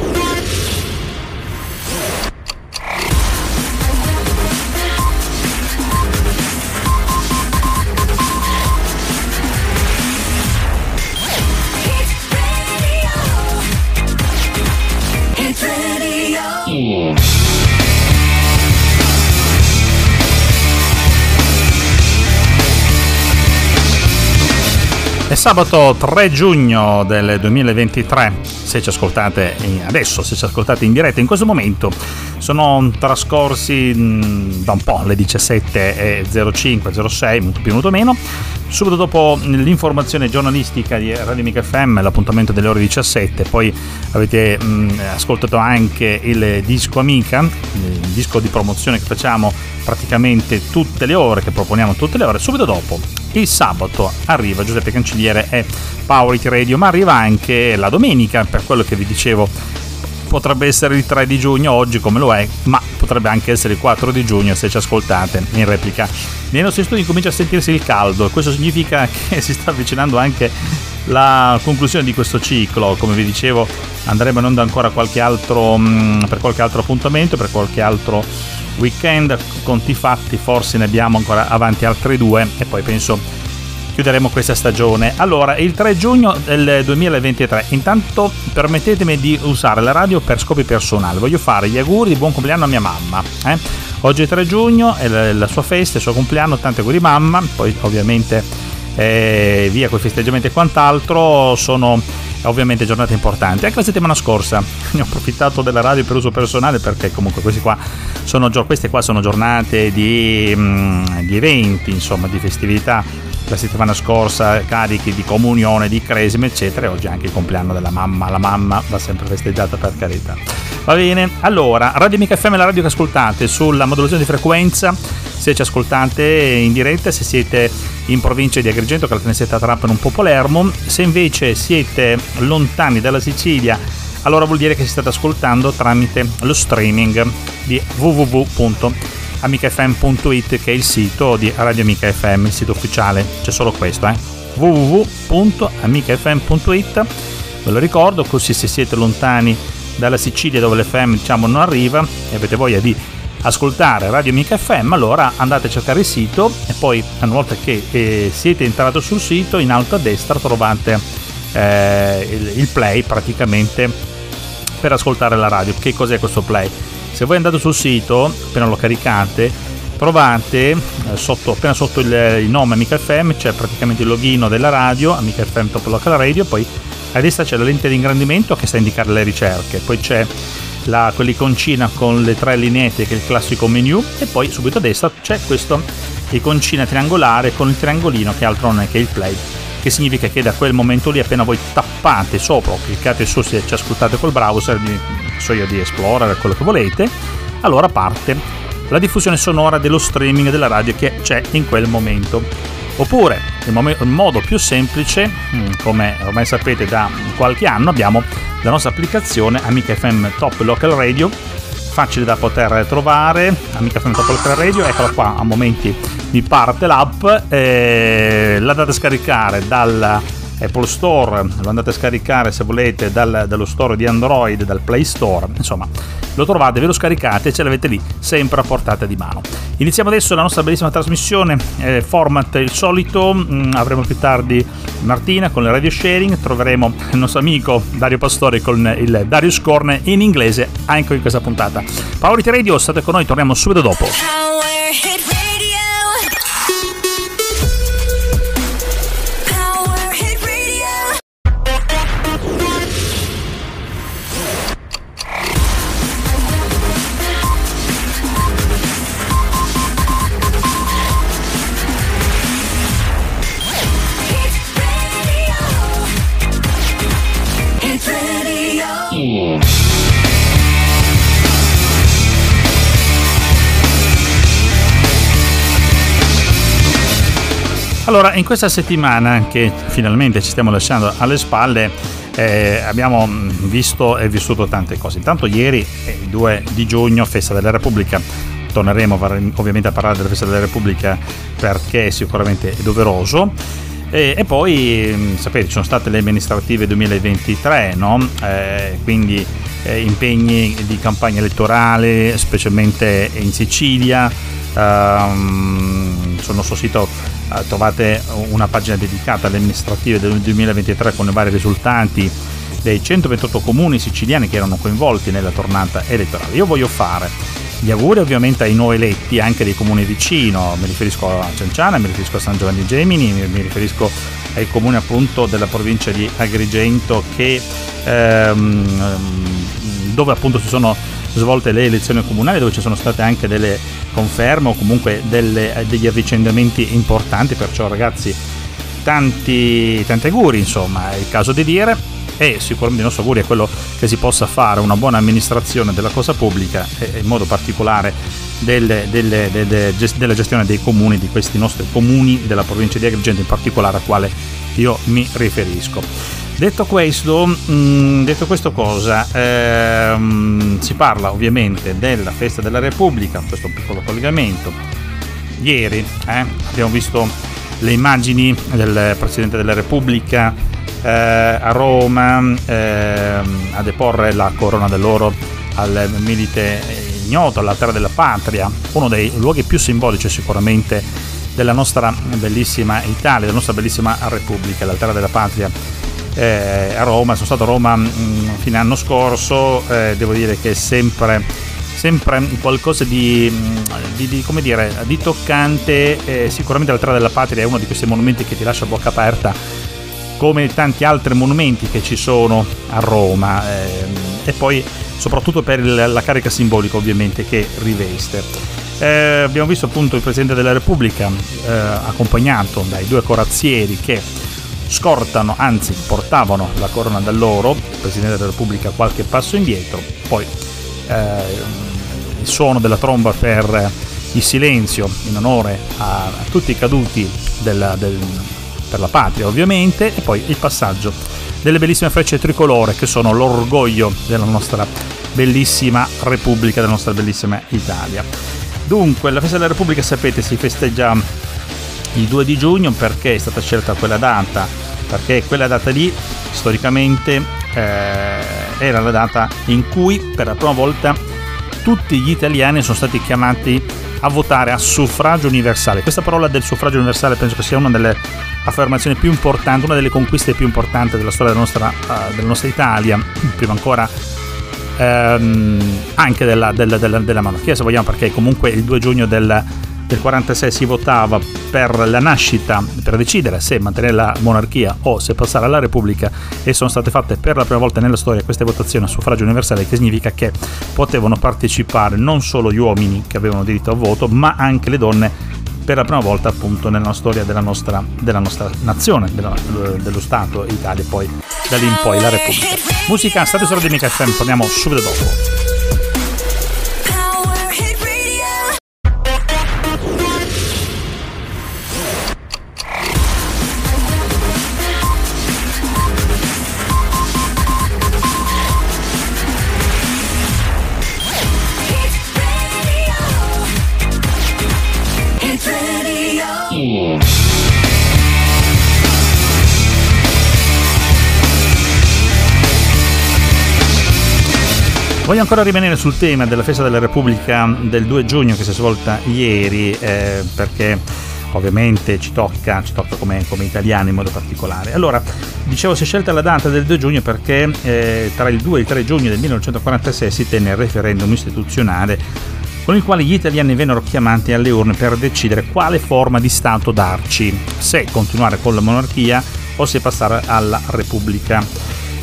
È sabato 3 giugno del 2023, se ci ascoltate adesso, se ci ascoltate in diretta in questo momento, sono trascorsi mm, da un po' le 17.05, 06, molto più, molto meno. Subito dopo l'informazione giornalistica di Radio Mica FM, l'appuntamento delle ore 17, poi avete mm, ascoltato anche il disco Amica, il disco di promozione che facciamo praticamente tutte le ore, che proponiamo tutte le ore. Subito dopo il sabato arriva Giuseppe Cancelliere e Power It Radio, ma arriva anche la domenica, per quello che vi dicevo. Potrebbe essere il 3 di giugno oggi come lo è, ma potrebbe anche essere il 4 di giugno se ci ascoltate in replica. Nei nostri studi comincia a sentirsi il caldo questo significa che si sta avvicinando anche la conclusione di questo ciclo. Come vi dicevo, andremo in onda ancora qualche altro, mm, per qualche altro appuntamento, per qualche altro weekend, conti fatti, forse ne abbiamo ancora avanti altri due e poi penso chiuderemo questa stagione. Allora, il 3 giugno del 2023, intanto permettetemi di usare la radio per scopi personali. Voglio fare gli auguri di buon compleanno a mia mamma. Eh? Oggi è 3 giugno, è la sua festa, il suo compleanno, tanti auguri mamma, poi ovviamente eh, via con i festeggiamenti e quant'altro sono ovviamente giornate importanti. Anche la settimana scorsa ne ho approfittato della radio per uso personale perché comunque qua sono, queste qua sono giornate di, mm, di eventi, insomma, di festività la settimana scorsa carichi di comunione, di cresima, eccetera, e oggi anche il compleanno della mamma. La mamma va sempre festeggiata per carità. Va bene, allora, Radio Mica FM è la radio che ascoltate sulla modulazione di frequenza, se ci ascoltate in diretta, se siete in provincia di Agrigento, Caltanissetta, Trapano, un po' Palermo, se invece siete lontani dalla Sicilia, allora vuol dire che si state ascoltando tramite lo streaming di www amicafm.it che è il sito di Radio Amica FM, il sito ufficiale, c'è solo questo, eh? www.amicafm.it ve lo ricordo, così se siete lontani dalla Sicilia dove l'FM diciamo non arriva e avete voglia di ascoltare Radio Amica FM, allora andate a cercare il sito e poi una volta che eh, siete entrato sul sito in alto a destra trovate eh, il, il play praticamente per ascoltare la radio. Che cos'è questo play? Se voi andate sul sito, appena lo caricate, trovate eh, sotto, appena sotto il, il, nome Amica FM c'è praticamente il login della radio, Amica FM Top Local Radio, poi a destra c'è la lente di ingrandimento che sta a indicare le ricerche, poi c'è la, quell'iconcina con le tre lineette che è il classico menu e poi subito a destra c'è questa iconcina triangolare con il triangolino che altro non è che il play che significa che da quel momento lì appena voi tappate sopra o cliccate su se ci ascoltate col browser so io, di Explorer, quello che volete, allora parte la diffusione sonora dello streaming della radio che c'è in quel momento. Oppure, in, modo più semplice, mm, come ormai sapete da qualche anno, abbiamo la nostra applicazione Amica FM Top Local Radio facile da poter trovare Amica FM Top Local Radio eccola qua a momenti mi parte l'app eh, la a scaricare dal Apple Store, lo andate a scaricare se volete dal, dallo store di Android, dal Play Store, insomma lo trovate, ve lo scaricate e ce l'avete lì sempre a portata di mano. Iniziamo adesso la nostra bellissima trasmissione, eh, format il solito, mm, avremo più tardi Martina con il radio sharing, troveremo il nostro amico Dario Pastore con il Dario Scorn in inglese anche in questa puntata. Power Radio, state con noi, torniamo subito dopo. Allora, in questa settimana che finalmente ci stiamo lasciando alle spalle, eh, abbiamo visto e vissuto tante cose. Intanto ieri, il 2 di giugno, festa della Repubblica, torneremo ovviamente a parlare della festa della Repubblica perché sicuramente è doveroso. E, e poi, sapete, ci sono state le amministrative 2023, no? Eh, quindi eh, impegni di campagna elettorale, specialmente in Sicilia. Um, sul nostro sito trovate una pagina dedicata alle amministrative del 2023 con i vari risultati dei 128 comuni siciliani che erano coinvolti nella tornata elettorale. Io voglio fare gli auguri ovviamente ai nuovi eletti anche dei comuni vicino, mi riferisco a Cianciana, mi riferisco a San Giovanni Gemini, mi riferisco ai comuni appunto della provincia di Agrigento che ehm, dove appunto si sono svolte le elezioni comunali dove ci sono state anche delle conferme o comunque delle, degli avvicendamenti importanti perciò ragazzi tanti, tanti auguri insomma è il caso di dire e sicuramente il nostro augurio è quello che si possa fare una buona amministrazione della cosa pubblica e in modo particolare delle, delle, delle, della gestione dei comuni, di questi nostri comuni della provincia di Agrigento in particolare a quale io mi riferisco. Detto questo, mh, mm, detto questo cosa, ehm, si parla ovviamente della festa della Repubblica, questo è un piccolo collegamento. Ieri eh, abbiamo visto le immagini del Presidente della Repubblica eh, a Roma eh, a deporre la corona d'oro al milite ignoto, all'altare della patria, uno dei luoghi più simbolici sicuramente della nostra bellissima Italia, della nostra bellissima Repubblica, l'altare della patria eh, a Roma, sono stato a Roma mh, mm, fine anno scorso, eh, devo dire che è sempre, sempre qualcosa di, mm, di, di, dire, di toccante, eh, sicuramente l'altare della patria è uno di questi monumenti che ti lascia a bocca aperta come tanti altri monumenti che ci sono a Roma ehm, e poi soprattutto per la carica simbolica ovviamente che riveste. Eh, abbiamo visto appunto il Presidente della Repubblica eh, accompagnato dai due corazzieri che scortano, anzi portavano la corona d'alloro, il Presidente della Repubblica qualche passo indietro, poi eh, il suono della tromba per il silenzio in onore a, a tutti i caduti della, del, per la patria ovviamente, e poi il passaggio delle bellissime frecce tricolore che sono l'orgoglio della nostra bellissima Repubblica, della nostra bellissima Italia. Dunque, la festa della Repubblica, sapete, si festeggia il 2 di giugno perché è stata scelta quella data, perché quella data lì storicamente eh, era la data in cui per la prima volta tutti gli italiani sono stati chiamati a votare a suffragio universale. Questa parola del suffragio universale penso che sia una delle affermazioni più importanti, una delle conquiste più importanti della storia della nostra, uh, della nostra Italia, prima ancora ehm, anche della, della, della, della monarchia se vogliamo perché comunque il 2 giugno del del 46 si votava per la nascita, per decidere se mantenere la monarchia o se passare alla Repubblica e sono state fatte per la prima volta nella storia queste votazioni a suffragio universale, che significa che potevano partecipare non solo gli uomini che avevano diritto a voto, ma anche le donne per la prima volta appunto nella storia della nostra, della nostra nazione, della, dello Stato Italia e poi da lì in poi la Repubblica. Musica, state solo di Mica FM, torniamo subito dopo. Voglio ancora rimanere sul tema della festa della Repubblica del 2 giugno che si è svolta ieri, eh, perché ovviamente ci tocca, ci tocca come, come, italiani in modo particolare. Allora, dicevo, si è scelta la data del 2 giugno perché eh, tra il 2 e il 3 giugno del 1946 si tenne il referendum istituzionale con il quale gli italiani vennero chiamati alle urne per decidere quale forma di Stato darci, se continuare con la monarchia o se passare alla Repubblica.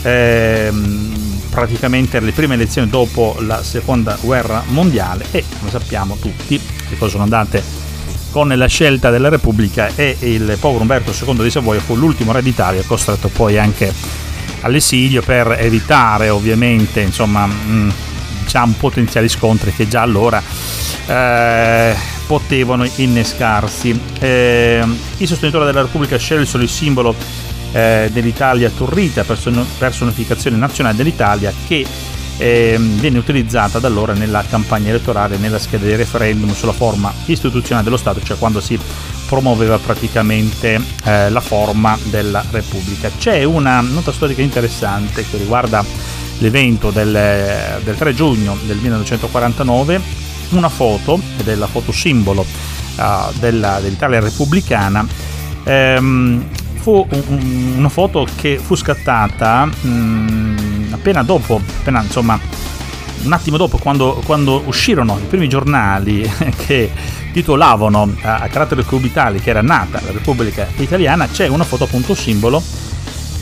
Eh, praticamente le prime elezioni dopo la seconda guerra mondiale e come sappiamo tutti che cosa sono andate con la scelta della Repubblica e il povero Umberto II di Savoia fu l'ultimo re d'Italia costretto poi anche all'esilio per evitare ovviamente insomma mh, diciamo potenziali scontri che già allora eh, potevano innescarsi. Eh, i sostenitori della Repubblica scelsero il simbolo eh, dell'Italia Turrita, person- personificazione nazionale dell'Italia che eh, viene utilizzata da allora nella campagna elettorale, nella scheda di referendum sulla forma istituzionale dello Stato, cioè quando si promuoveva praticamente eh, la forma della Repubblica. C'è una nota storica interessante che riguarda l'evento del, del 3 giugno del 1949, una foto, ed è la foto simbolo uh, della, dell'Italia repubblicana, ehm, fu un, una foto che fu scattata mh, appena dopo, appena insomma un attimo dopo, quando, quando, uscirono i primi giornali che titolavano a, a carattere cubitale che era nata la Repubblica Italiana, c'è una foto appunto simbolo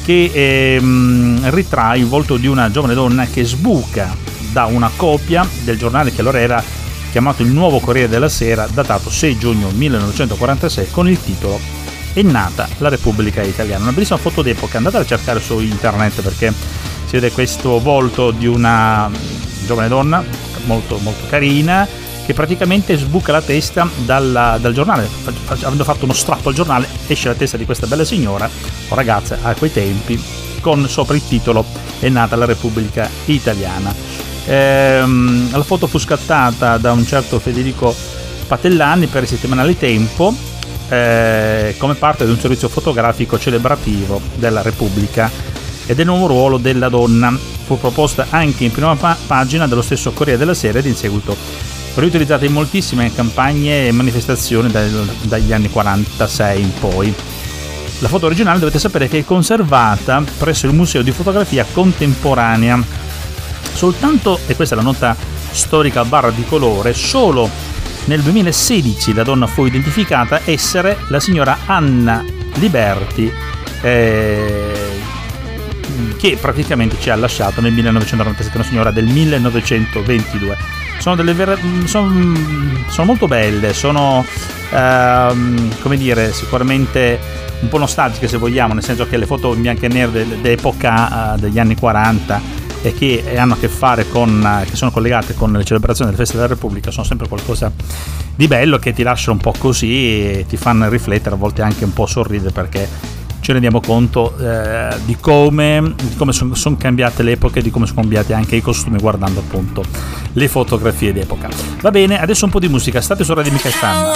che ehm, ritrae il volto di una giovane donna che sbuca da una copia del giornale che allora era chiamato il Nuovo Corriere della Sera, datato 6 giugno 1946, con il titolo È nata la Repubblica Italiana. Una bellissima foto d'epoca, andate a cercare su internet perché si vede questo volto di una giovane donna molto, molto carina che praticamente sbuca la testa dalla, dal giornale, avendo fatto uno strappo al giornale, esce la testa di questa bella signora o ragazza a quei tempi con sopra il titolo È nata la Repubblica Italiana. Ehm, la foto fu scattata da un certo Federico Patellani per il settimanale Tempo eh, come parte di un servizio fotografico celebrativo della Repubblica e del nuovo ruolo della donna. Fu proposta anche in prima pa- pagina dello stesso Corriere della Sera ed in seguito riutilizzata in moltissime campagne e manifestazioni dal, dagli anni 46 in poi. La foto originale dovete sapere che è conservata presso il Museo di Fotografia Contemporanea. Soltanto, e questa è la nota storica barra di colore, solo nel 2016 la donna fu identificata essere la signora Anna Liberti, eh, che praticamente ci ha lasciato nel 1997, una signora del 1922. Sono, delle ver- sono, sono molto belle, sono ehm, come dire, sicuramente un po' nostalgiche se vogliamo, nel senso che le foto in bianco e nero d'epoca uh, degli anni 40 e che hanno a che fare con, che sono collegate con le celebrazioni delle feste della Repubblica sono sempre qualcosa di bello che ti lascia un po' così e ti fanno riflettere, a volte anche un po' sorridere perché ci rendiamo conto eh, di come, come sono son cambiate le epoche, di come sono cambiati anche i costumi guardando appunto le fotografie d'epoca. Va bene, adesso un po' di musica, state su Radio Mica Fan.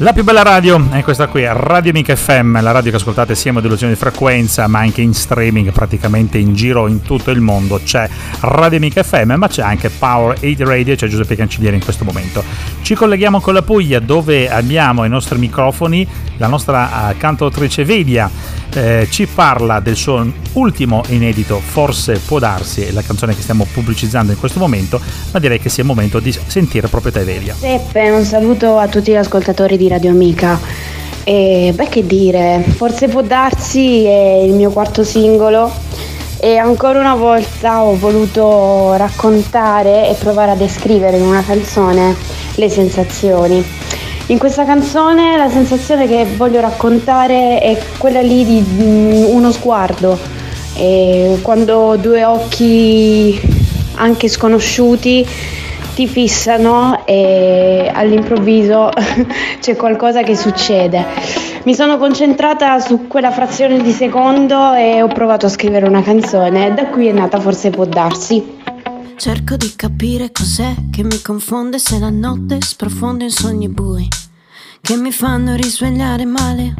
La più bella radio è questa qui, Radio Mica FM, la radio che ascoltate sia in modulazione di frequenza ma anche in streaming praticamente in giro in tutto il mondo. C'è Radio Mica FM ma c'è anche Power 8 Radio, c'è Giuseppe Cancelliere in questo momento. Ci colleghiamo con la Puglia dove abbiamo i nostri microfoni, la nostra uh, cantautrice Vedia eh, ci parla del suo ultimo inedito Forse può darsi, la canzone che stiamo pubblicizzando in questo momento, ma direi che sia il momento di sentire proprio te Vedia. Giuseppe, un saluto a tutti gli ascoltatori di Radio Amica. E beh, che dire, forse può darsi è il mio quarto singolo e ancora una volta ho voluto raccontare e provare a descrivere in una canzone le sensazioni. In questa canzone la sensazione che voglio raccontare è quella lì di mm, uno sguardo, e quando due occhi anche sconosciuti ti fissano e all'improvviso c'è qualcosa che succede. Mi sono concentrata su quella frazione di secondo e ho provato a scrivere una canzone. Da qui è nata Forse può darsi. Cerco di capire cos'è che mi confonde se la notte sprofonda in sogni bui che mi fanno risvegliare male.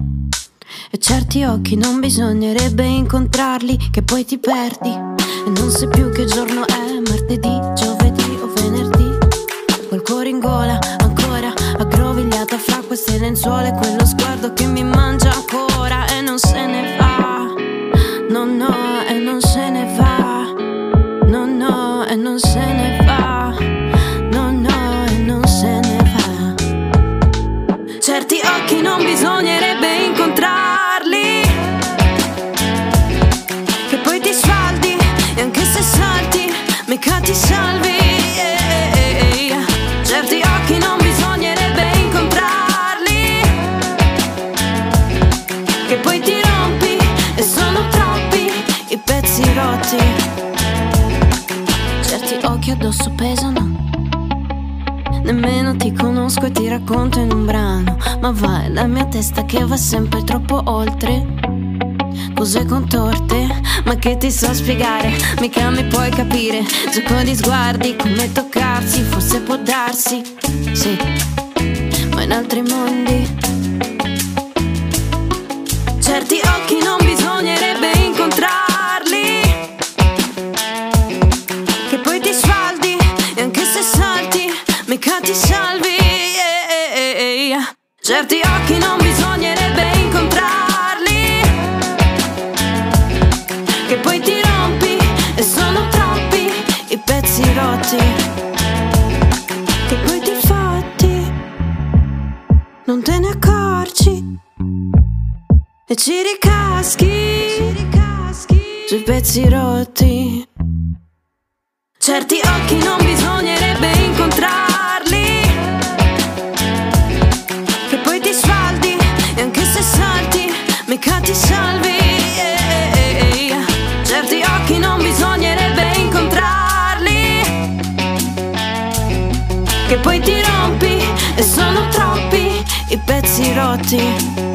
E certi occhi non bisognerebbe incontrarli, che poi ti perdi e non sai più che giorno è, martedì, giovedì o venerdì. Cuore in gola, ancora aggrovigliata fra queste lenzuola e quello sguardo che mi mangia ancora e non se ne va. Nemmeno ti conosco e ti racconto in un brano. Ma vai, la mia testa che va sempre troppo oltre. Cose contorte, ma che ti so spiegare? Mica mi puoi capire. Gioco di sguardi, come toccarsi, forse può darsi. Sì, ma in altri mondi. Ci ricaschi, sui pezzi rotti. Certi occhi non bisognerebbe incontrarli. Che poi ti sfaldi e anche se salti, mica ti salvi. Certi occhi non bisognerebbe incontrarli. Che poi ti rompi e sono troppi i pezzi rotti.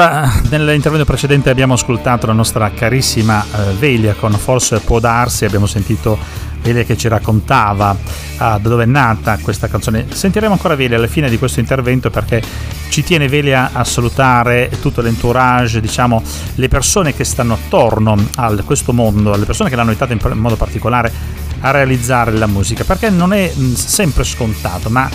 Allora, nell'intervento precedente abbiamo ascoltato la nostra carissima eh, Velia con Forse può darsi, abbiamo sentito Velia che ci raccontava ah, da dove è nata questa canzone. Sentiremo ancora Velia alla fine di questo intervento perché ci tiene Velia a salutare tutto l'entourage, diciamo le persone che stanno attorno a questo mondo, le persone che l'hanno aiutata in, modo particolare a realizzare la musica perché non è mh, sempre scontato ma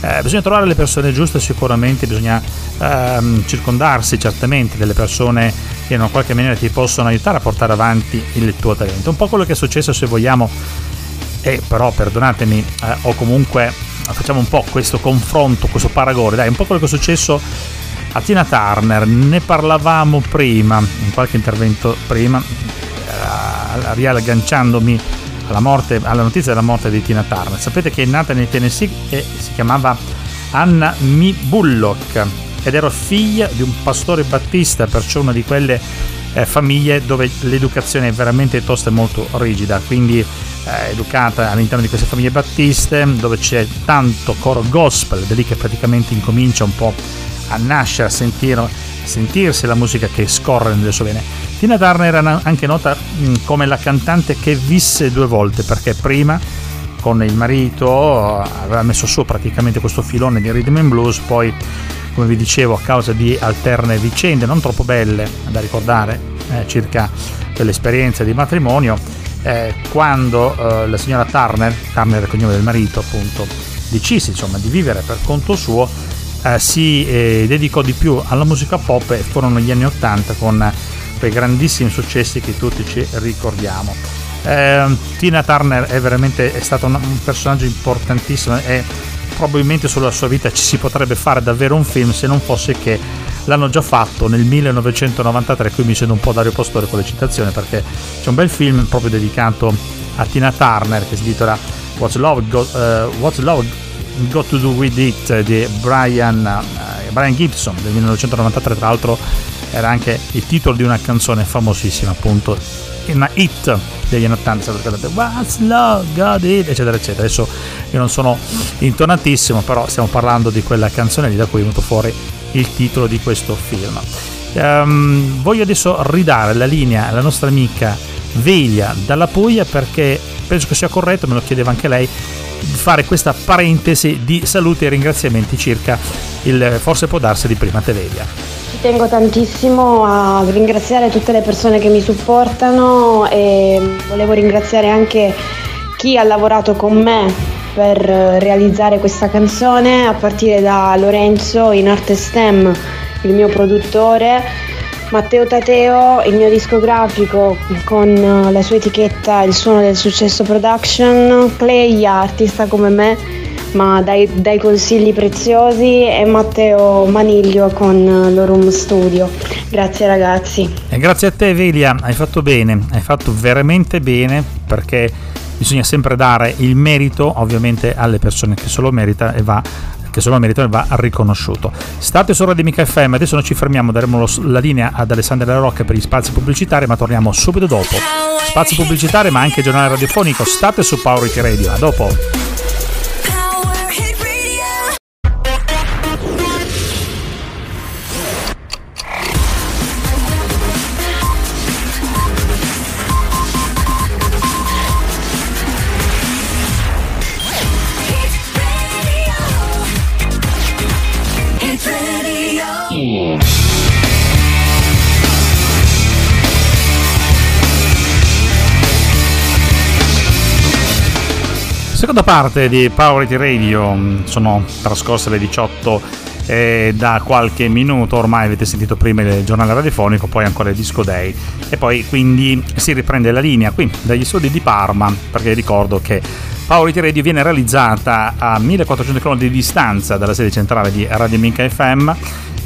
eh, bisogna trovare le persone giuste sicuramente bisogna ehm, circondarsi certamente delle persone che in qualche maniera ti possono aiutare a portare avanti il tuo talento un po' quello che è successo se vogliamo e però perdonatemi eh, o comunque facciamo un po' questo confronto questo paragone dai un po' quello che è successo a Tina Turner ne parlavamo prima in qualche intervento prima eh, riagganciandomi alla, morte, alla notizia della morte di Tina Turner. Sapete che è nata nel Tennessee e si chiamava Anna Mi Bullock ed era figlia di un pastore battista, perciò una di quelle eh, famiglie dove l'educazione è veramente tosta e molto rigida, quindi eh, educata all'interno di queste famiglie battiste dove c'è tanto coro gospel, da lì che praticamente incomincia un po' a nascere, a sentire, sentirsi la musica che scorre nelle sue vene. Tina Turner era anche nota mh, come la cantante che visse due volte, perché prima con il marito aveva messo su praticamente questo filone di rhythm and blues, poi come vi dicevo a causa di alterne vicende non troppo belle da ricordare eh, circa quell'esperienza di matrimonio, eh, quando eh, la signora Turner, Turner è il cognome del marito appunto, decise insomma di vivere per conto suo, eh, si eh, dedicò di più alla musica pop e furono gli anni 80 con quei grandissimi successi che tutti ci ricordiamo. Eh, Tina Turner è veramente è stata un, un personaggio importantissimo e probabilmente sulla sua vita ci si potrebbe fare davvero un film se non fosse che l'hanno già fatto nel 1993 qui mi sento un po' Dario Pastore con le citazioni perché c'è un bel film proprio dedicato a Tina Turner che si intitola What's Love Got, uh, What's Love Got to Do With It di Brian, uh, Brian Gibson del 1993 tra l'altro era anche il titolo di una canzone famosissima appunto una hit degli anni 80 What's Love Got It eccetera eccetera. Adesso io non sono intonatissimo però stiamo parlando di quella canzone lì da cui è venuto fuori il titolo di questo film. Um, voglio adesso ridare la linea alla nostra amica Veglia dalla Puglia perché penso che sia corretto me lo chiedeva anche lei fare questa parentesi di saluti e ringraziamenti circa il forse può darsi di prima Teveglia Ci tengo tantissimo a ringraziare tutte le persone che mi supportano e volevo ringraziare anche chi ha lavorato con me per realizzare questa canzone, a partire da Lorenzo in arte STEM il mio produttore, Matteo Tateo, il mio discografico con eh, la sua etichetta Il suono del successo production, Clay, artista come me, ma dai, dai consigli preziosi, e Matteo Maniglio con eh, l'Orum Studio. Grazie ragazzi. E grazie a te Velia, hai fatto bene, hai fatto veramente bene perché bisogna sempre dare il merito ovviamente alle persone che se lo merita e va che lo meritano e va riconosciuto. State su Radio Mica FM, adesso noi ci fermiamo, daremo lo- la linea ad Alessandra Della Rocca per gli spazi pubblicitari, ma torniamo subito dopo. Spazi pubblicitari, ma anche giornale radiofonico, state su Power It Radio. A dopo. Seconda parte di Power It Radio, mh, sono trascorse le 18 e da qualche minuto ormai avete sentito prima il giornale radiofonico, poi ancora il disco day e poi quindi si riprende la linea qui dagli studi di Parma perché ricordo che Power It Radio viene realizzata a 1400 km di distanza dalla sede centrale di Radio Minca FM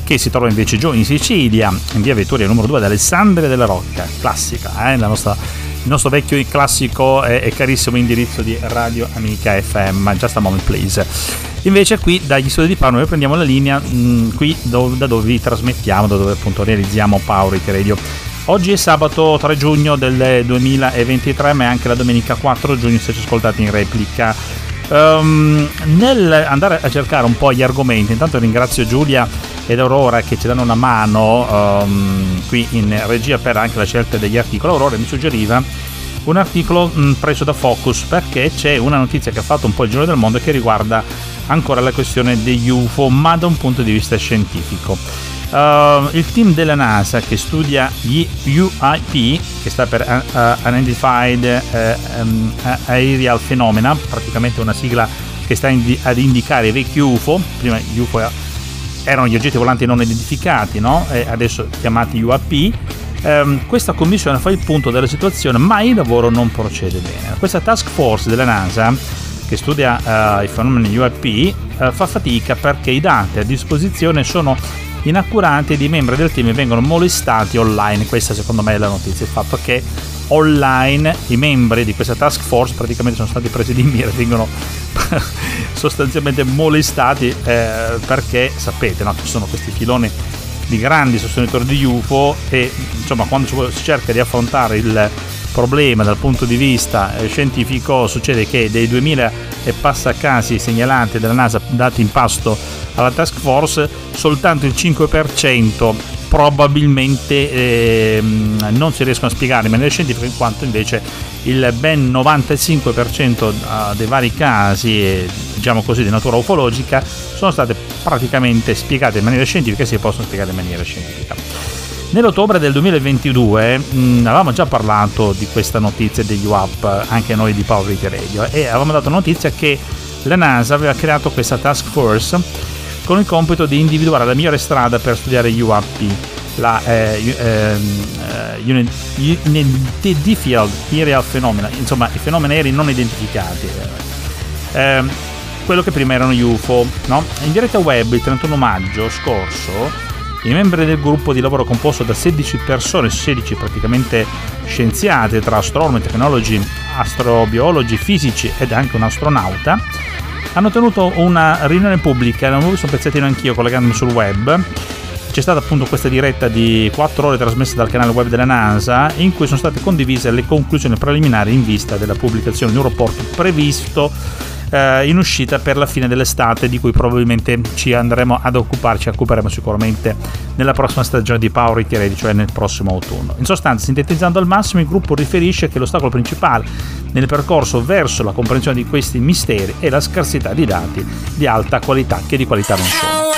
che si trova invece giù in Sicilia, in via Vettoria numero 2 ad Alessandria della Rocca, classica, eh, la nostra il nostro vecchio e classico e, e carissimo indirizzo di Radio Amica FM, just a moment please. Invece qui dagli studi di Parma noi prendiamo la linea mh, qui dove- da dove vi trasmettiamo, da dove appunto realizziamo Power It Radio. Oggi è sabato 3 giugno del 2023, ma è anche la domenica 4 giugno se ci ascoltate in replica. Ehm, nel andare a cercare un po' gli argomenti, intanto ringrazio Giulia ed Aurora che ci danno una mano ehm, qui in regia per anche la scelta degli articoli. Aurora mi suggeriva un articolo mh, preso da Focus perché c'è una notizia che ha fatto un po' il giro del mondo che riguarda ancora la questione degli UFO, ma da un punto di vista scientifico. Uh, il team della NASA che studia gli UIP, che sta per uh, uh, Unidentified eh, um, Aerial Phenomena, praticamente una sigla che sta indi- ad indicare i vecchi UFO, prima gli UFO erano gli oggetti volanti non identificati, no? Adesso chiamati UAP. Ehm, questa commissione fa il punto della situazione, ma il lavoro non procede bene. Questa task force della NASA, che studia eh, i fenomeni UAP, eh, fa fatica perché i dati a disposizione sono inaccurati ed i membri del team vengono molestati online. Questa secondo me è la notizia, il fatto che online i membri di questa task force praticamente sono stati presi di mira vengono sostanzialmente molestati eh, perché sapete no, ci sono questi filoni di grandi sostenitori di UFO e insomma quando si cerca di affrontare il problema dal punto di vista eh, scientifico succede che dei 2000 e passa casi segnalati dalla NASA dati in pasto alla task force soltanto il 5% probabilmente ehm, non si riescono a spiegare in maniera scientifica in quanto invece il ben 95% eh, dei vari casi eh, diciamo così di natura ufologica sono state praticamente spiegate in maniera scientifica e si possono spiegare in maniera scientifica Nell'ottobre del 2022 mh, avevamo già parlato di questa notizia degli UAP, anche noi di Power It Radio, e avevamo dato notizia che la NASA aveva creato questa task force con il compito di individuare la migliore strada per studiare gli UAP, la eh, ehm, eh, Uni- Unidentified Aerial Phenomena, insomma i fenomeni aerei non identificati. Ehm, quello che prima erano UFO. No? In diretta web il 31 maggio scorso i membri del gruppo di lavoro composto da 16 persone, 16 praticamente scienziati tra astronomi, tecnologi, astrobiologi, fisici ed anche un astronauta, hanno tenuto una riunione pubblica, l'ho visto un pezzettino anch'io collegandomi sul web. C'è stata appunto questa diretta di 4 ore trasmessa dal canale web della NASA in cui sono state condivise le conclusioni preliminari in vista della pubblicazione di un rapporto previsto eh, in uscita per la fine dell'estate di cui probabilmente ci andremo ad occupare, ci occuperemo sicuramente nella prossima stagione di Power It Radio, cioè nel prossimo autunno. In sostanza, sintetizzando al massimo, il gruppo riferisce che l'ostacolo principale nel percorso verso la comprensione di questi misteri è la scarsità di dati di alta qualità, che di qualità non sono.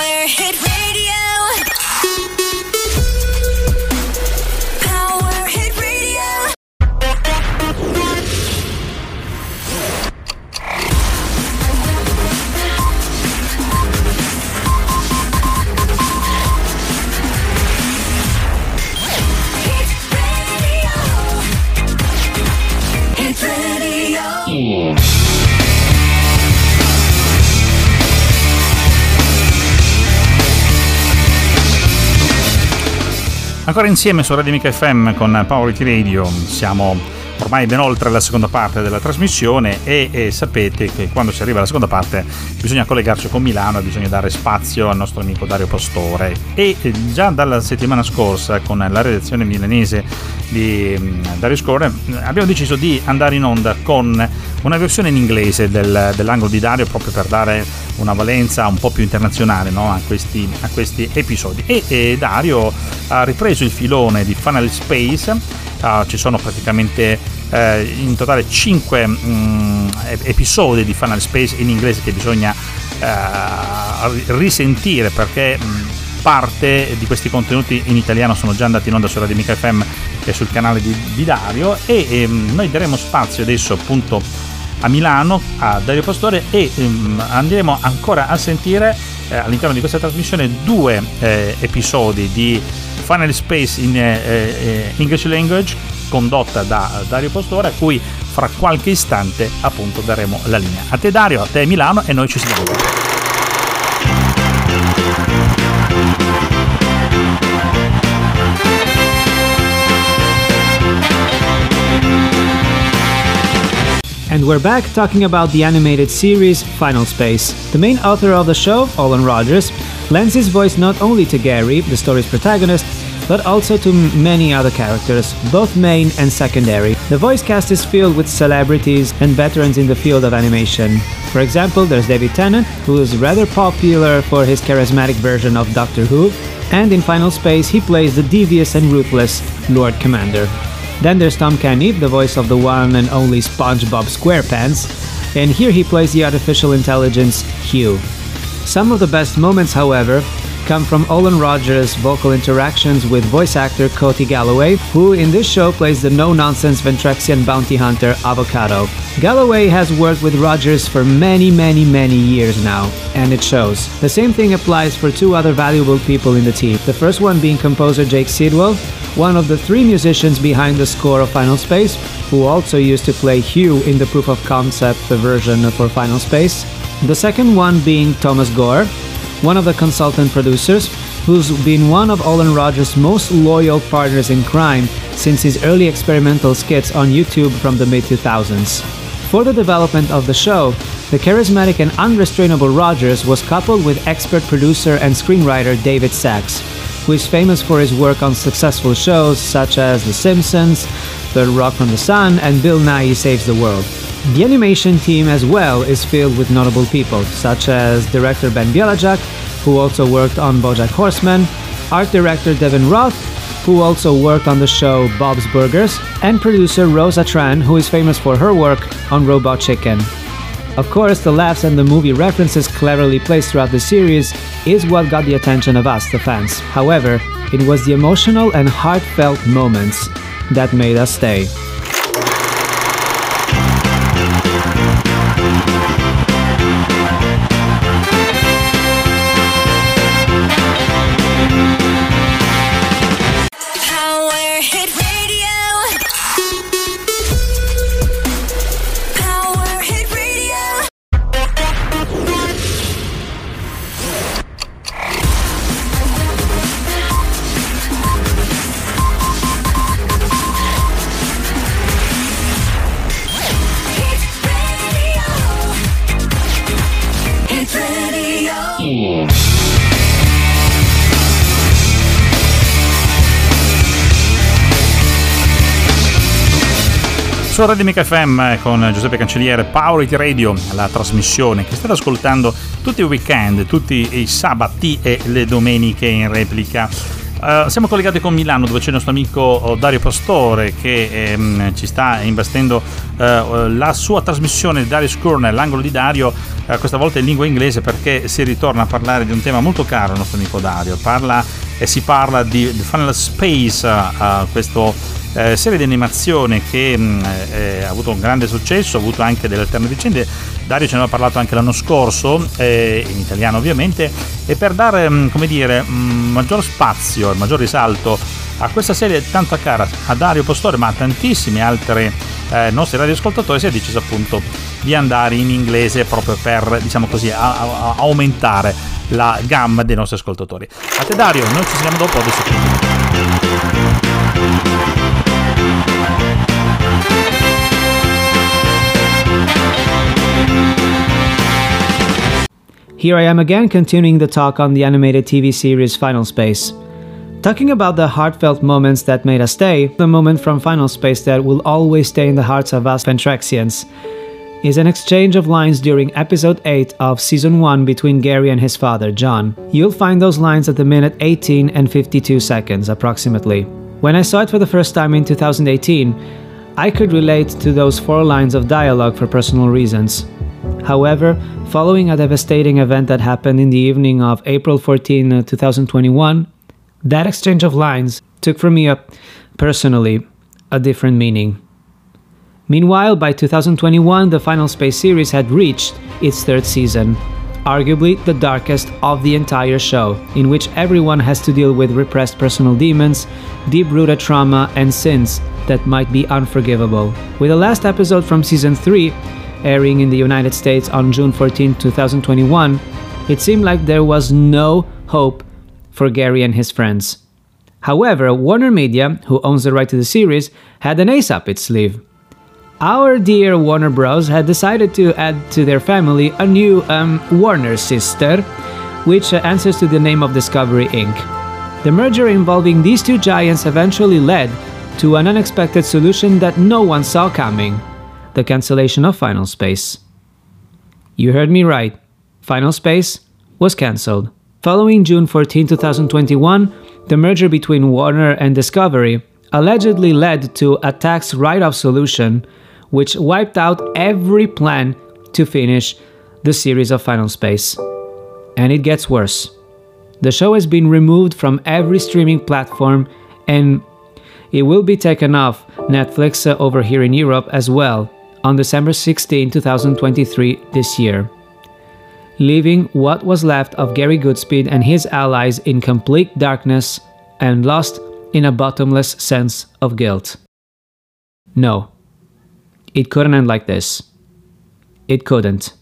Ancora insieme su Radio Mica FM con Power Radio, siamo ormai ben oltre la seconda parte della trasmissione e, e, sapete che quando si arriva alla seconda parte bisogna collegarci con Milano e bisogna dare spazio al nostro amico Dario Pastore e eh, già dalla settimana scorsa con la redazione milanese di mm, Dario Score abbiamo deciso di andare in onda con una versione in inglese del, dell'angolo di Dario proprio per dare una valenza un po' più internazionale no? a, questi, a, questi, episodi e, e Dario ha ripreso il filone di Final Space Uh, ci sono praticamente uh, in totale 5 um, episodi di Final Space in inglese che bisogna uh, risentire perché um, parte di questi contenuti in italiano sono già andati in onda su Radio Mica FM e sul canale di, di Dario e um, noi daremo spazio adesso appunto a Milano a Dario Pastore e andremo ancora a sentire eh, all'interno di questa trasmissione due eh, episodi di Final Space in eh, eh, English Language condotta da Dario Pastore a cui fra qualche istante appunto daremo la linea. A te Dario, a te Milano e noi ci sentiamo. And we're back talking about the animated series Final Space. The main author of the show, Olin Rogers, lends his voice not only to Gary, the story's protagonist, but also to many other characters, both main and secondary. The voice cast is filled with celebrities and veterans in the field of animation. For example, there's David Tennant, who is rather popular for his charismatic version of Doctor Who, and in Final Space he plays the devious and ruthless Lord Commander. Then there's Tom Kenny, the voice of the one and only SpongeBob SquarePants, and here he plays the artificial intelligence Hugh. Some of the best moments, however, come from Olin Rogers' vocal interactions with voice actor Cody Galloway, who in this show plays the no nonsense Ventrexian bounty hunter Avocado. Galloway has worked with Rogers for many, many, many years now, and it shows. The same thing applies for two other valuable people in the team. The first one being composer Jake Sidwell, one of the three musicians behind the score of Final Space, who also used to play Hugh in the proof of concept version for Final Space. The second one being Thomas Gore, one of the consultant producers, who's been one of Olin Rogers' most loyal partners in crime since his early experimental skits on YouTube from the mid 2000s. For the development of the show, the charismatic and unrestrainable Rogers was coupled with expert producer and screenwriter David Sachs, who is famous for his work on successful shows such as The Simpsons, Third Rock from the Sun, and Bill Nye Saves the World. The animation team as well is filled with notable people, such as director Ben Bielajak, who also worked on BoJack Horseman, art director Devin Roth, who also worked on the show Bob's Burgers, and producer Rosa Tran, who is famous for her work on Robot Chicken. Of course, the laughs and the movie references cleverly placed throughout the series is what got the attention of us, the fans. However, it was the emotional and heartfelt moments that made us stay. Su Radio Mica FM con Giuseppe Cancelliere, Power It Radio, la trasmissione che state ascoltando tutti i weekend, tutti i sabati e le domeniche in replica. Eh, siamo collegati con Milano dove c'è il nostro amico oh, Dario Pastore che ehm, ci sta investendo eh, la sua trasmissione Dario Scorner, l'angolo di Dario, eh, questa volta in lingua inglese perché si ritorna a parlare di un tema molto caro al nostro amico Dario. Parla e si parla di The Final Space, eh, questo eh, serie di animazione che mh, eh, ha avuto un grande successo, ha avuto anche delle alterne vicende. Dario ce ne aveva parlato anche l'anno scorso, eh, in italiano ovviamente, e per dare mh, come dire, mh, maggior spazio e maggior risalto a questa serie tanto cara a Dario Postore, ma a tantissimi altri eh, nostri radioascoltatori, si è deciso appunto di andare in inglese proprio per, diciamo così, a- a- aumentare la gamma dei nostri ascoltatori. A te Dario, noi ci sentiamo dopo, adesso. Here I am again continuing the talk on the animated TV series Final Space. Talking about the heartfelt moments that made us stay, the moment from Final Space that will always stay in the hearts of us Pentraxians is an exchange of lines during episode 8 of season 1 between Gary and his father, John. You'll find those lines at the minute 18 and 52 seconds, approximately. When I saw it for the first time in 2018, I could relate to those four lines of dialogue for personal reasons. However, following a devastating event that happened in the evening of April 14, uh, 2021, that exchange of lines took for me a, personally a different meaning. Meanwhile, by 2021, the Final Space series had reached its third season, arguably the darkest of the entire show, in which everyone has to deal with repressed personal demons, deep rooted trauma, and sins that might be unforgivable. With the last episode from season 3 airing in the United States on June 14, 2021, it seemed like there was no hope for Gary and his friends. However, Warner Media, who owns the right to the series, had an ace up its sleeve. Our dear Warner Bros. had decided to add to their family a new um, Warner sister, which answers to the name of Discovery Inc. The merger involving these two giants eventually led to an unexpected solution that no one saw coming the cancellation of Final Space. You heard me right. Final Space was cancelled. Following June 14, 2021, the merger between Warner and Discovery allegedly led to a tax write off solution which wiped out every plan to finish the series of Final Space. And it gets worse. The show has been removed from every streaming platform and it will be taken off Netflix over here in Europe as well on December 16, 2023, this year, leaving what was left of Gary Goodspeed and his allies in complete darkness and lost in a bottomless sense of guilt. No, it couldn't end like this. It couldn't.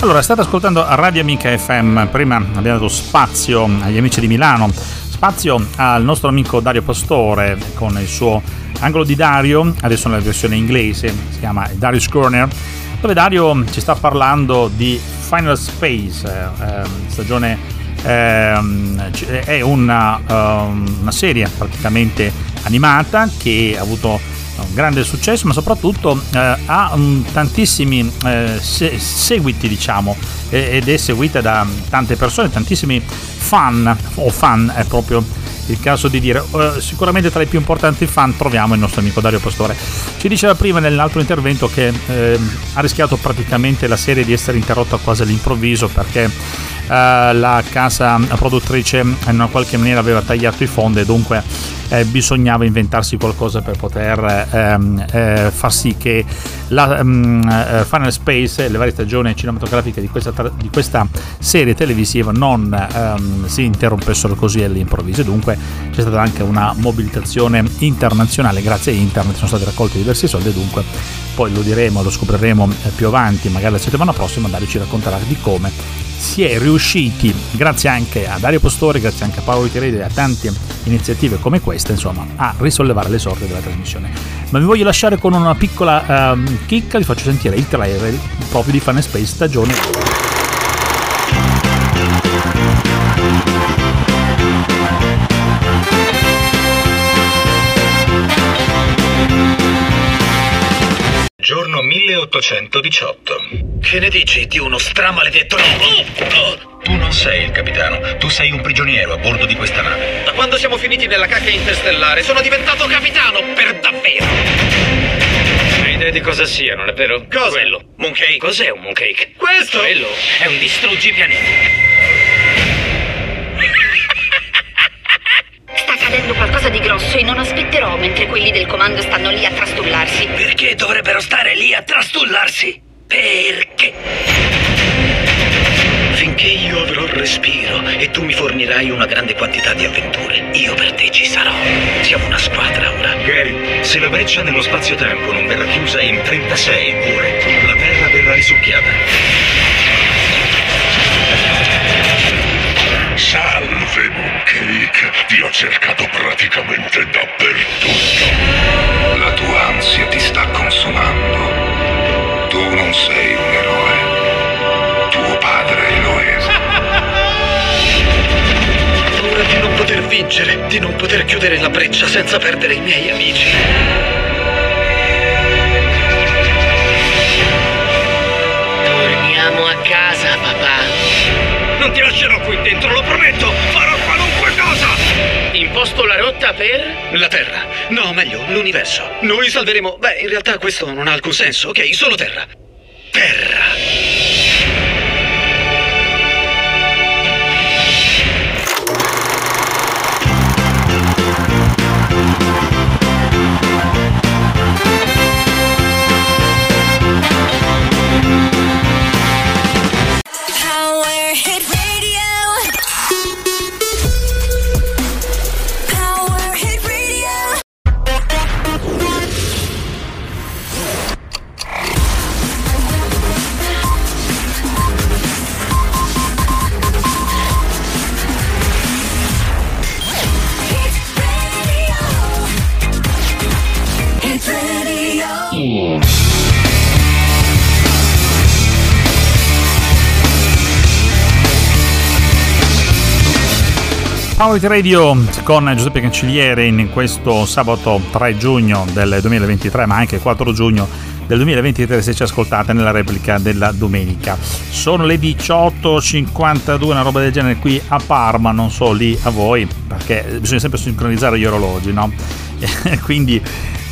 Allora, state ascoltando Radio Amica FM. Prima abbiamo dato spazio agli amici di Milano, spazio al nostro amico Dario Pastore con il suo angolo di Dario, adesso nella versione inglese, si chiama Darius Corner, dove Dario ci sta parlando di Final Space, eh, ehm, stagione ehm, è una, ehm, una serie praticamente animata che ha avuto un grande successo, ma soprattutto eh, ha mm, tantissimi eh, se- seguiti, diciamo, ed è seguita da tante persone, tantissimi fan, o fan è proprio il caso di dire. Eh, sicuramente tra i più importanti fan troviamo il nostro amico Dario Pastore. Ci diceva prima nell'altro intervento che eh, ha rischiato praticamente la serie di essere interrotta quasi all'improvviso perché la casa produttrice in una qualche maniera aveva tagliato i fondi e dunque eh, bisognava inventarsi qualcosa per poter ehm, eh, far sì che la mm, eh, Final Space le varie stagioni cinematografiche di questa, tra- di questa serie televisiva non ehm, si interrompessero così all'improvviso. Dunque c'è stata anche una mobilitazione internazionale. Grazie a internet sono stati raccolti diversi soldi e dunque poi lo diremo, lo scopriremo eh, più avanti, magari la settimana prossima, Dario ci racconterà di come si è riusciti, grazie anche a Dario Postori, grazie anche a Paolo Tiredi e a tante iniziative come questa, insomma, a risollevare le sorti della trasmissione. Ma vi voglio lasciare con una piccola ehm, chicca, vi faccio sentire il trailer proprio di Fun and Space stagione Giorno 1000 2818. Che ne dici di uno stramaledetto? Tu non sei il capitano, tu sei un prigioniero a bordo di questa nave. Da quando siamo finiti nella cacca interstellare sono diventato capitano per davvero! Hai idea di cosa sia, non è vero? Cosa? Quello. Mooncake. Cos'è un mooncake? Questo? Quello è un distruggi accadendo qualcosa di grosso e non aspetterò mentre quelli del comando stanno lì a trastullarsi. Perché dovrebbero stare lì a trastullarsi? Perché? Finché io avrò il respiro e tu mi fornirai una grande quantità di avventure, io per te ci sarò. Siamo una squadra ora. Gary, se la breccia nello spazio-tempo non verrà chiusa in 36 ore, la Terra verrà risucchiata. Salve, Mooncake. Ti ho cercato praticamente dappertutto. La tua ansia ti sta consumando. Tu non sei un eroe. Tuo padre lo è. Paura di non poter vincere, di non poter chiudere la breccia senza perdere i miei amici. Torniamo a casa, papà. Non ti lascerò qui dentro, lo prometto! Imposto la rotta per... La Terra. No, meglio, l'universo. Noi salveremo... Beh, in realtà questo non ha alcun senso, ok? Solo. Terra. Power Radio con Giuseppe Cancelliere in questo sabato 3 giugno del 2023, ma anche 4 giugno del 2023 se ci ascoltate nella replica della domenica. Sono le 18.52, una roba del genere qui a Parma, non so lì a voi, perché bisogna sempre sincronizzare gli orologi, no? Quindi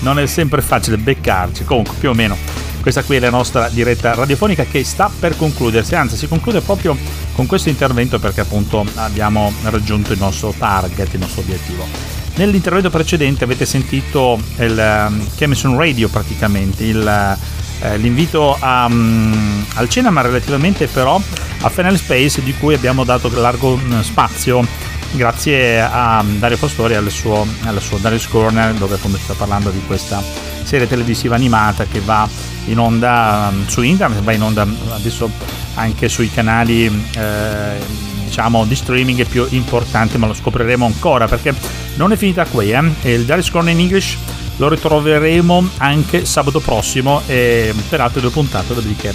non è sempre facile beccarci, comunque più o meno questa qui è la nostra diretta radiofonica che sta per concludersi, anzi si conclude proprio con questo intervento perché appunto abbiamo raggiunto il nostro target, il nostro obiettivo. Nell'intervento precedente avete sentito il um, Chemison Radio praticamente, il, eh, l'invito a, um, al cinema relativamente però a Final Space di cui abbiamo dato largo mm, spazio grazie a Dario Pastori e al suo, al suo Darius Corner dove appunto sta parlando di questa serie televisiva animata che va in onda um, su internet, va in onda adesso anche sui canali eh, diciamo di streaming più importanti, ma lo scopriremo ancora perché non è finita qui. Eh? Il Darius Corner in English lo ritroveremo anche sabato prossimo e per altre due puntate, dopodiché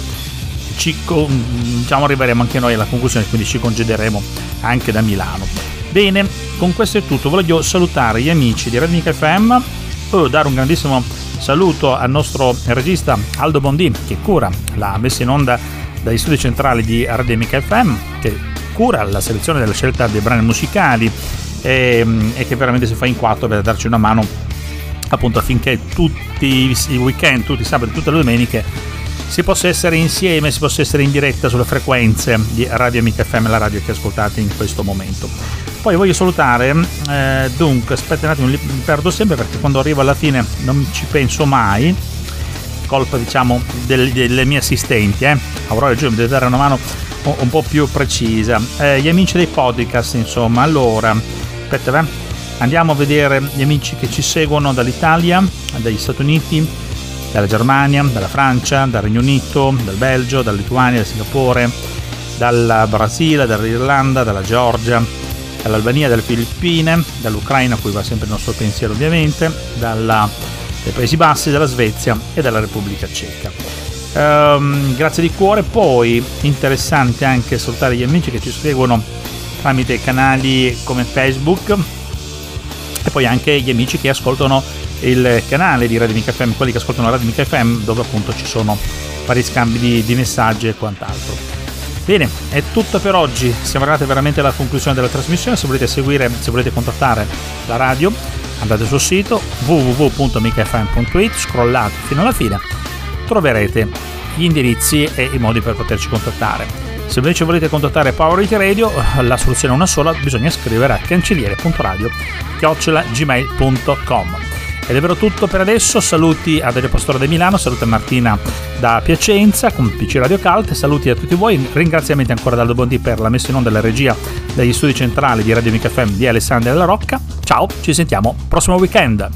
ci, diciamo, arriveremo anche noi alla conclusione, quindi ci congederemo anche da Milano. Bene, con questo è tutto. Voglio salutare gli amici di Redmic FM, e dare un grandissimo saluto al nostro regista Aldo Bondi che cura la messa in onda dagli studi centrali di Redmic FM, che cura la selezione della scelta dei brani musicali e, e che veramente si fa in quattro per darci una mano appunto affinché tutti i weekend, tutti i sabati, tutte le domeniche si possa essere insieme, si possa essere in diretta sulle frequenze di Radio Amica FM, la radio che ascoltate in questo momento. Poi voglio salutare, eh, dunque, aspetta un attimo, li perdo sempre perché quando arrivo alla fine non ci penso mai, colpa diciamo del, delle mie assistenti, eh. Aurora Giù mi deve dare una mano un, un po' più precisa. Eh, gli amici dei podcast, insomma, allora, aspetta, beh, andiamo a vedere gli amici che ci seguono dall'Italia, dagli Stati Uniti, dalla Germania, dalla Francia, dal Regno Unito, dal Belgio, dalla Lituania, da Singapore, dal Brasile, dall'Irlanda, dalla Georgia, dall'Albania, dalle Filippine, dall'Ucraina, a cui va sempre il nostro pensiero ovviamente, dalla, dai Paesi Bassi, dalla Svezia e dalla Repubblica Ceca. Ehm, grazie di cuore, poi interessante anche salutare gli amici che ci seguono tramite canali come Facebook e poi anche gli amici che ascoltano il canale di Radio Mica FM, quelli che ascoltano Radio Mica FM, dove appunto ci sono vari scambi di, di messaggi e quant'altro. Bene, è tutto per oggi. Siamo arrivati veramente alla conclusione della trasmissione. Se volete seguire, se volete contattare la radio, andate sul sito www.micafm.it, scrollate fino alla fine, troverete gli indirizzi e i modi per poterci contattare. Se invece volete contattare Power It Radio, la soluzione è una sola, bisogna scrivere a cancelliere.radio.gmail.com ed è vero tutto per adesso, saluti a Dario Pastore da Milano, saluti a Martina da Piacenza con PC Radio Cult, saluti a tutti voi, ringraziamenti ancora ad Aldo Bondi per la messa in onda della regia degli studi centrali di Radio Mica FM di Alessandria della Rocca. Ciao, ci sentiamo prossimo weekend.